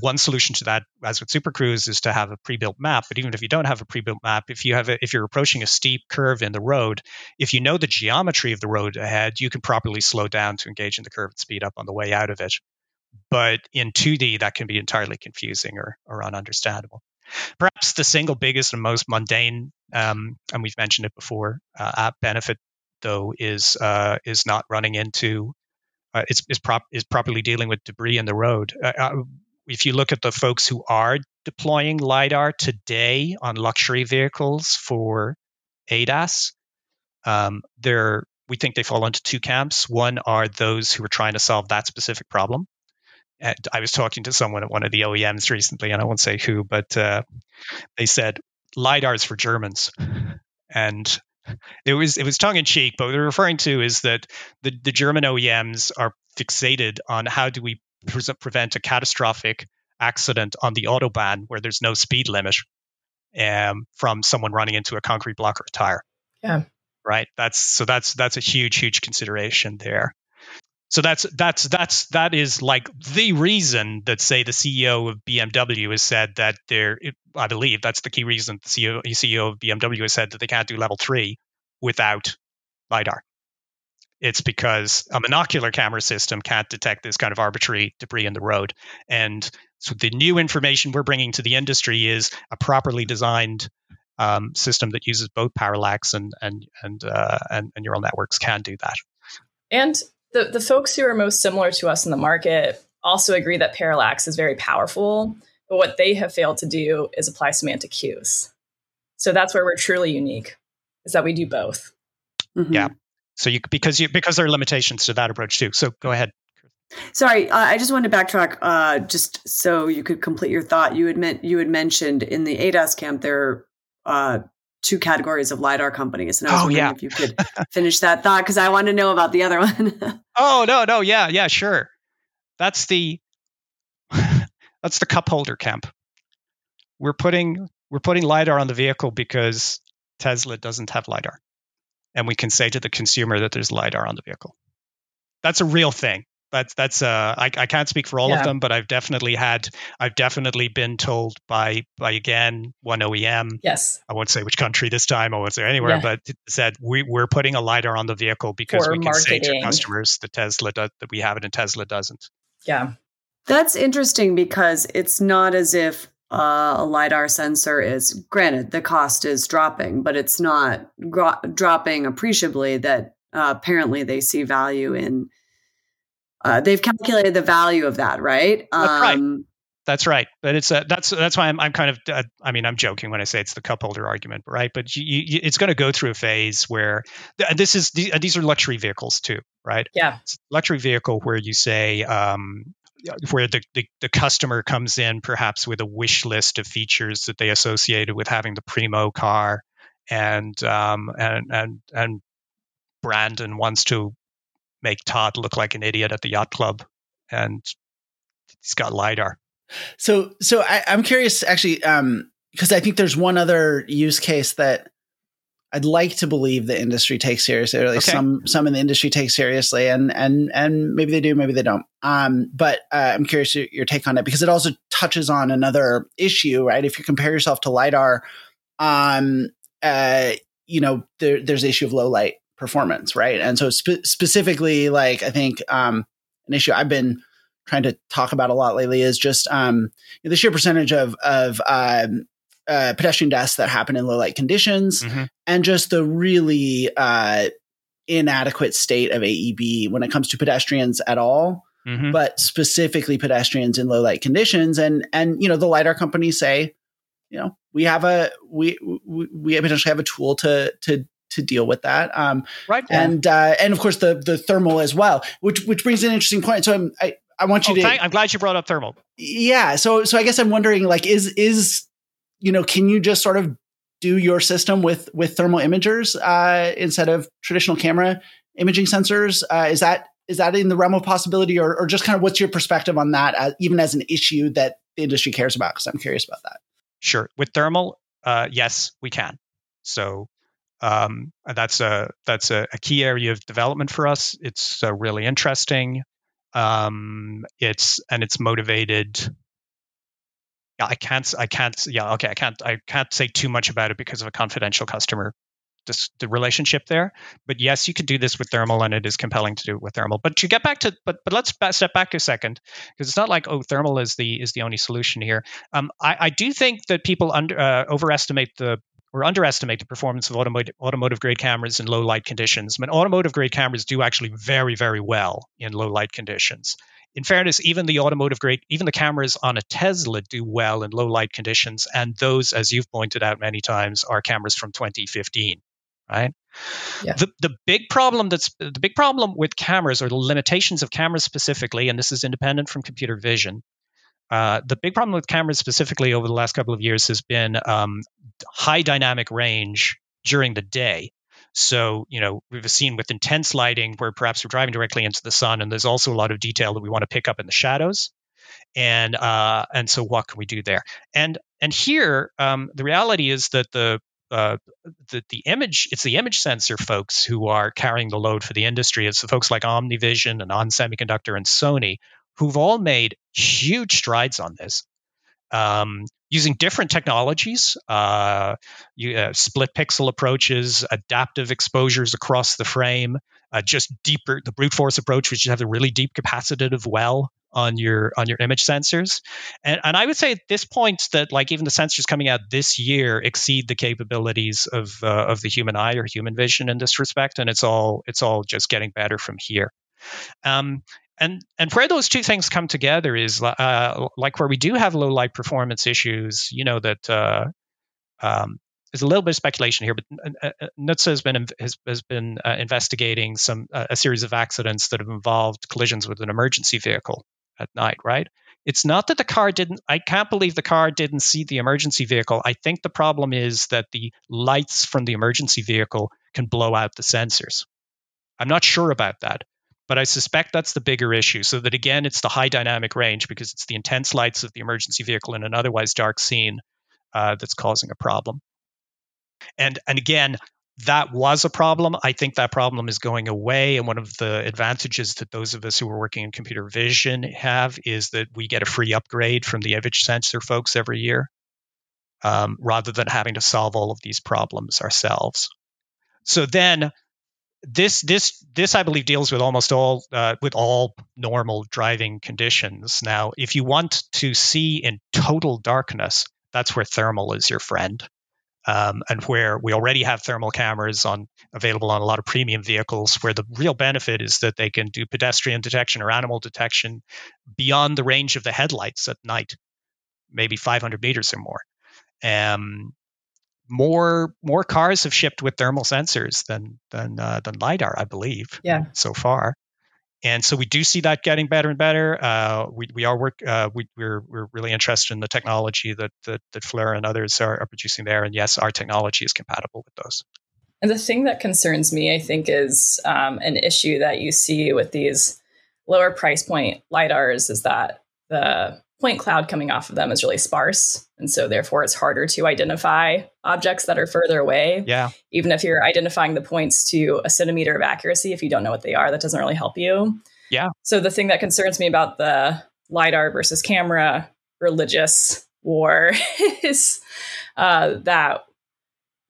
one solution to that, as with Super Cruise, is to have a pre-built map. But even if you don't have a pre-built map, if you have a, if you're approaching a steep curve in the road, if you know the geometry of the road ahead, you can properly slow down to engage in the curve and speed up on the way out of it. But in 2D, that can be entirely confusing or, or ununderstandable. Perhaps the single biggest and most mundane, um, and we've mentioned it before, uh, app benefit though is uh, is not running into uh, is is, prop, is properly dealing with debris in the road. Uh, uh, if you look at the folks who are deploying lidar today on luxury vehicles for ADAS, um, they're we think they fall into two camps. One are those who are trying to solve that specific problem. And I was talking to someone at one of the OEMs recently, and I won't say who, but uh, they said lidars for Germans, and it was it was tongue in cheek, but what they're referring to is that the, the German OEMs are fixated on how do we pre- prevent a catastrophic accident on the autobahn where there's no speed limit um, from someone running into a concrete block or a tire. Yeah. Right. That's so that's that's a huge huge consideration there. So that's that's that's that is like the reason that say the CEO of BMW has said that they're I believe that's the key reason the CEO, CEO of BMW has said that they can't do level three without lidar. It's because a monocular camera system can't detect this kind of arbitrary debris in the road. And so the new information we're bringing to the industry is a properly designed um, system that uses both parallax and and and, uh, and and neural networks can do that. And the, the folks who are most similar to us in the market also agree that parallax is very powerful, but what they have failed to do is apply semantic cues. So that's where we're truly unique, is that we do both. Mm-hmm. Yeah. So you because you because there are limitations to that approach too. So go ahead. Sorry, uh, I just wanted to backtrack, uh, just so you could complete your thought. You had meant you had mentioned in the ADAS camp there uh, two categories of lidar companies and i was oh, wondering yeah. if you could [laughs] finish that thought because i want to know about the other one. [laughs] Oh no no yeah yeah sure. That's the [laughs] that's the cup holder camp. We're putting we're putting lidar on the vehicle because tesla doesn't have lidar and we can say to the consumer that there's lidar on the vehicle. That's a real thing that's that's uh I, I can't speak for all yeah. of them but i've definitely had i've definitely been told by by again one oem yes i won't say which country this time i won't say anywhere yeah. but said we, we're putting a lidar on the vehicle because for we can marketing. say to customers that tesla does that we have it and tesla doesn't yeah that's interesting because it's not as if uh, a lidar sensor is granted the cost is dropping but it's not gro- dropping appreciably that uh, apparently they see value in uh, they've calculated the value of that, right? That's right. Um, that's right. But it's uh, that's that's why I'm I'm kind of uh, I mean I'm joking when I say it's the cup holder argument, right? But you, you, it's going to go through a phase where th- this is th- these are luxury vehicles too, right? Yeah, it's luxury vehicle where you say um, where the, the, the customer comes in perhaps with a wish list of features that they associated with having the primo car, and um, and and and Brandon wants to make Todd look like an idiot at the yacht club, and he's got lidar. So, so I, am curious actually, um, because I think there's one other use case that I'd like to believe the industry takes seriously, or at least Okay. some some in the industry take seriously, and and and maybe they do, maybe they don't. Um, but uh, I'm curious your, your take on it because it also touches on another issue, right? If you compare yourself to lidar, um, uh, you know, there, there's the issue of low light performance, right? And so spe- specifically, like I think um, an issue I've been trying to talk about a lot lately is just um, the sheer percentage of of um, uh, pedestrian deaths that happen in low light conditions, Mhm. and just the really uh, inadequate state of AEB when it comes to pedestrians at all, Mhm. but specifically pedestrians in low light conditions. And and you know the lidar companies say, you know, we have a we we, we potentially have a tool to to to deal with that. Um, Right. and uh, and of course the the thermal as well, which which brings an interesting point. So I'm, I I want you Oh, to thank- I'm glad you brought up thermal. yeah. So so I guess I'm wondering like is is you know can you just sort of do your system with with thermal imagers uh, instead of traditional camera imaging sensors? Uh, is that is that in the realm of possibility, or, or just kind of what's your perspective on that, uh, even as an issue that the industry cares about? Because I'm curious about that. Sure. With thermal, uh, yes, we can. So um, that's a that's a, a key area of development for us. It's uh, really interesting. Um, it's and it's motivated. Yeah, I can't. I can't. Yeah, okay. I can't. I can't say too much about it because of a confidential customer. This, the relationship there, but yes, you could do this with thermal, and it is compelling to do it with thermal. But to get back to, but but let's step back a second because it's not like oh, thermal is the is the only solution here. Um, I, I do think that people under, uh, overestimate the or underestimate the performance of automotive, automotive grade cameras in low light conditions. I mean, automotive grade cameras do actually very, very well in low light conditions. In fairness, even the automotive grade, even the cameras on a Tesla do well in low light conditions. And those, as you've pointed out many times, are cameras from 2015, right? Yeah. The, the big problem that's the big problem with cameras or the limitations of cameras specifically, and this is independent from computer vision, uh, the big problem with cameras specifically over the last couple of years has been um, high dynamic range during the day. So, you know, we've seen with intense lighting where perhaps we're driving directly into the sun, and there's also a lot of detail that we want to pick up in the shadows. And uh, and so, what can we do there? And and here, um, the reality is that the uh, the, the image it's the image sensor folks who are carrying the load for the industry. It's the folks like OmniVision and On Semiconductor and Sony who've all made huge strides on this um, using different technologies, uh, you, uh, split pixel approaches, adaptive exposures across the frame, uh, just deeper the brute force approach, which you have the really deep capacitive well on your on your image sensors. And and I would say at this point that like even the sensors coming out this year exceed the capabilities of uh, of the human eye or human vision in this respect, and it's all it's all just getting better from here. Um, and and where those two things come together is uh, like where we do have low light performance issues. You know that uh, um, there's a little bit of speculation here, but uh, uh, NHTSA has been has, has been uh, investigating some uh, a series of accidents that have involved collisions with an emergency vehicle at night. Right? It's not that the car didn't. I can't believe the car didn't see the emergency vehicle. I think the problem is that the lights from the emergency vehicle can blow out the sensors. I'm not sure about that but I suspect that's the bigger issue. So that again, it's the high dynamic range because it's the intense lights of the emergency vehicle in an otherwise dark scene uh, that's causing a problem. And and again, that was a problem. I think that problem is going away. And one of the advantages that those of us who are working in computer vision have is that we get a free upgrade from the image sensor folks every year, um, rather than having to solve all of these problems ourselves. So then this this this I believe deals with almost all uh, with all normal driving conditions. Now, if you want to see in total darkness, that's where thermal is your friend, um, and where we already have thermal cameras on available on a lot of premium vehicles. Where the real benefit is that they can do pedestrian detection or animal detection beyond the range of the headlights at night, maybe 500 meters or more. Um, more more cars have shipped with thermal sensors than than uh, than lidar, I believe. Yeah. So far, and so we do see that getting better and better. Uh, we we are work uh, we we're we're really interested in the technology that that, that FLIR and others are, are producing there, and yes, our technology is compatible with those. And the thing that concerns me, I think, is um, an issue that you see with these lower price point lidars is that the point cloud coming off of them is really sparse. And so therefore it's harder to identify objects that are further away. Yeah. Even if you're identifying the points to a centimeter of accuracy, if you don't know what they are, that doesn't really help you. Yeah. So the thing that concerns me about the LiDAR versus camera religious war [laughs] is uh, that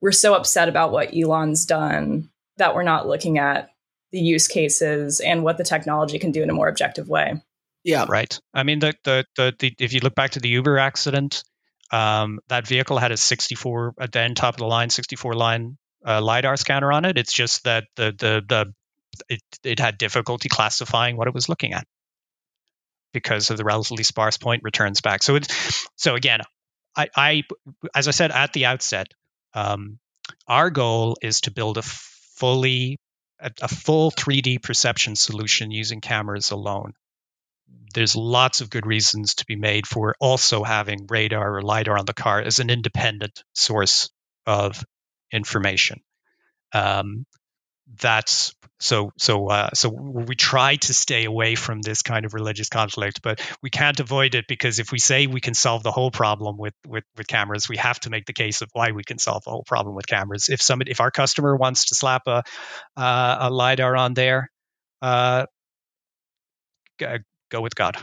we're so upset about what Elon's done that we're not looking at the use cases and what the technology can do in a more objective way. Yeah. Right. I mean, the, the, the, the if you look back to the Uber accident, um, that vehicle had a 64, a then top of the line, 64 line uh, LiDAR scanner on it. It's just that the, the, the, it, it had difficulty classifying what it was looking at because of the relatively sparse point returns back. So it's, so again, I, I, as I said at the outset, um, our goal is to build a fully, a, a full 3D perception solution using cameras alone there's lots of good reasons to be made for also having radar or lidar on the car as an independent source of information. Um, that's so so uh, so we try to stay away from this kind of religious conflict, but we can't avoid it because if we say we can solve the whole problem with with, with cameras, we have to make the case of why we can solve the whole problem with cameras. If somebody, if our customer wants to slap a uh, a lidar on there, uh, go with God.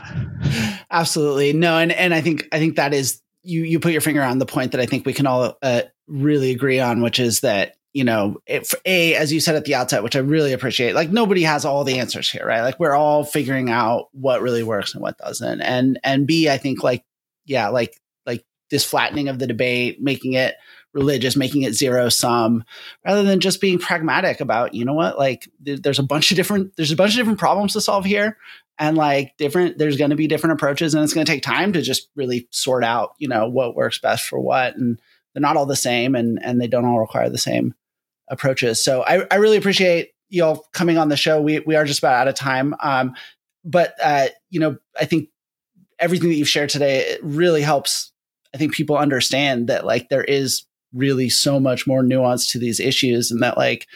Absolutely. No, and and I think I think that is you you put your finger on the point that I think we can all uh, really agree on, which is that you know, if a as you said at the outset, which I really appreciate, like nobody has all the answers here, right? Like we're all figuring out what really works and what doesn't, and and b I think like yeah, like like this flattening of the debate, making it religious, making it zero sum, rather than just being pragmatic about, you know what, like th- there's a bunch of different there's a bunch of different problems to solve here, and like different there's going to be different approaches, and it's going to take time to just really sort out, you know, what works best for what, and they're not all the same, and and they don't all require the same approaches. So I, I really appreciate y'all coming on the show. We we are just about out of time, um, but uh, you know, I think everything that you've shared today really helps I think people understand that like there is really so much more nuance to these issues and that like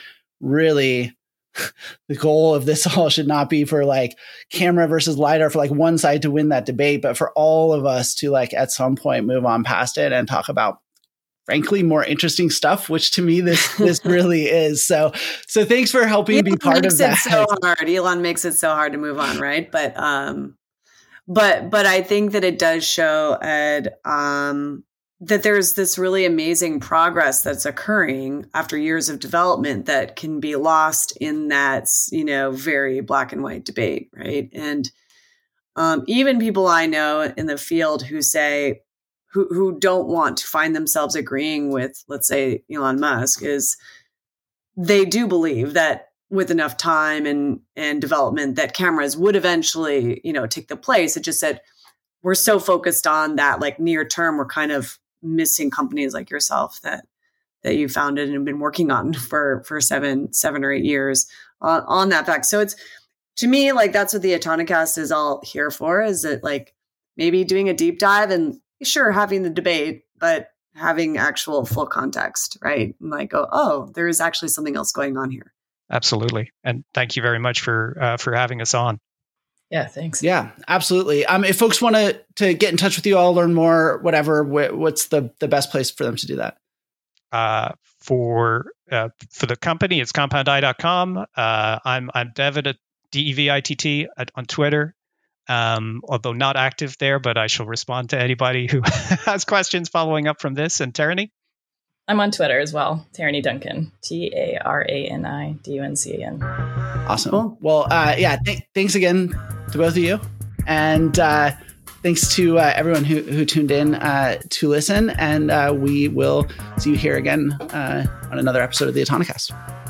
really [laughs] the goal of this [laughs] all should not be for like camera versus lidar for like one side to win that debate but for all of us to like at some point move on past it and talk about frankly more interesting stuff which to me this [laughs] this really is. So so thanks for helping Elon be part of that. so hard. Elon makes it so hard to move on right? But um but but i think that it does show ed um that there's this really amazing progress that's occurring after years of development that can be lost in that you know very black and white debate right? And um, even people i know in the field who say who, who don't want to find themselves agreeing with let's say elon musk is they do believe that with enough time and and development that cameras would eventually you know take the place. It just said we're so focused on that like near term we're kind of missing companies like yourself that that you founded and have been working on [laughs] for for seven seven or eight years on, on that fact. So it's to me like that's what the autonocast is all here for is that like maybe doing a deep dive and sure having the debate but having actual full context right? And like oh oh there is actually something else going on here. Absolutely. And thank you very much for uh, for having us on yeah, thanks. Yeah, absolutely. Um, if folks want to to get in touch with you all, learn more, whatever, wh- what's the the best place for them to do that? Uh, for uh, for the company, it's compoundeye.com. Uh, I'm I'm David at D E V I T T on Twitter. Um, although not active there, but I shall respond to anybody who [laughs] has questions following up from this. And Tarani? I'm on Twitter as well. Tarani Duncan, T A R A N I D U N C A N. Awesome. Well, uh, yeah, th- thanks again to both of you. And uh, thanks to uh, everyone who, who tuned in uh, to listen. And uh, we will see you here again uh, on another episode of the Autonocast.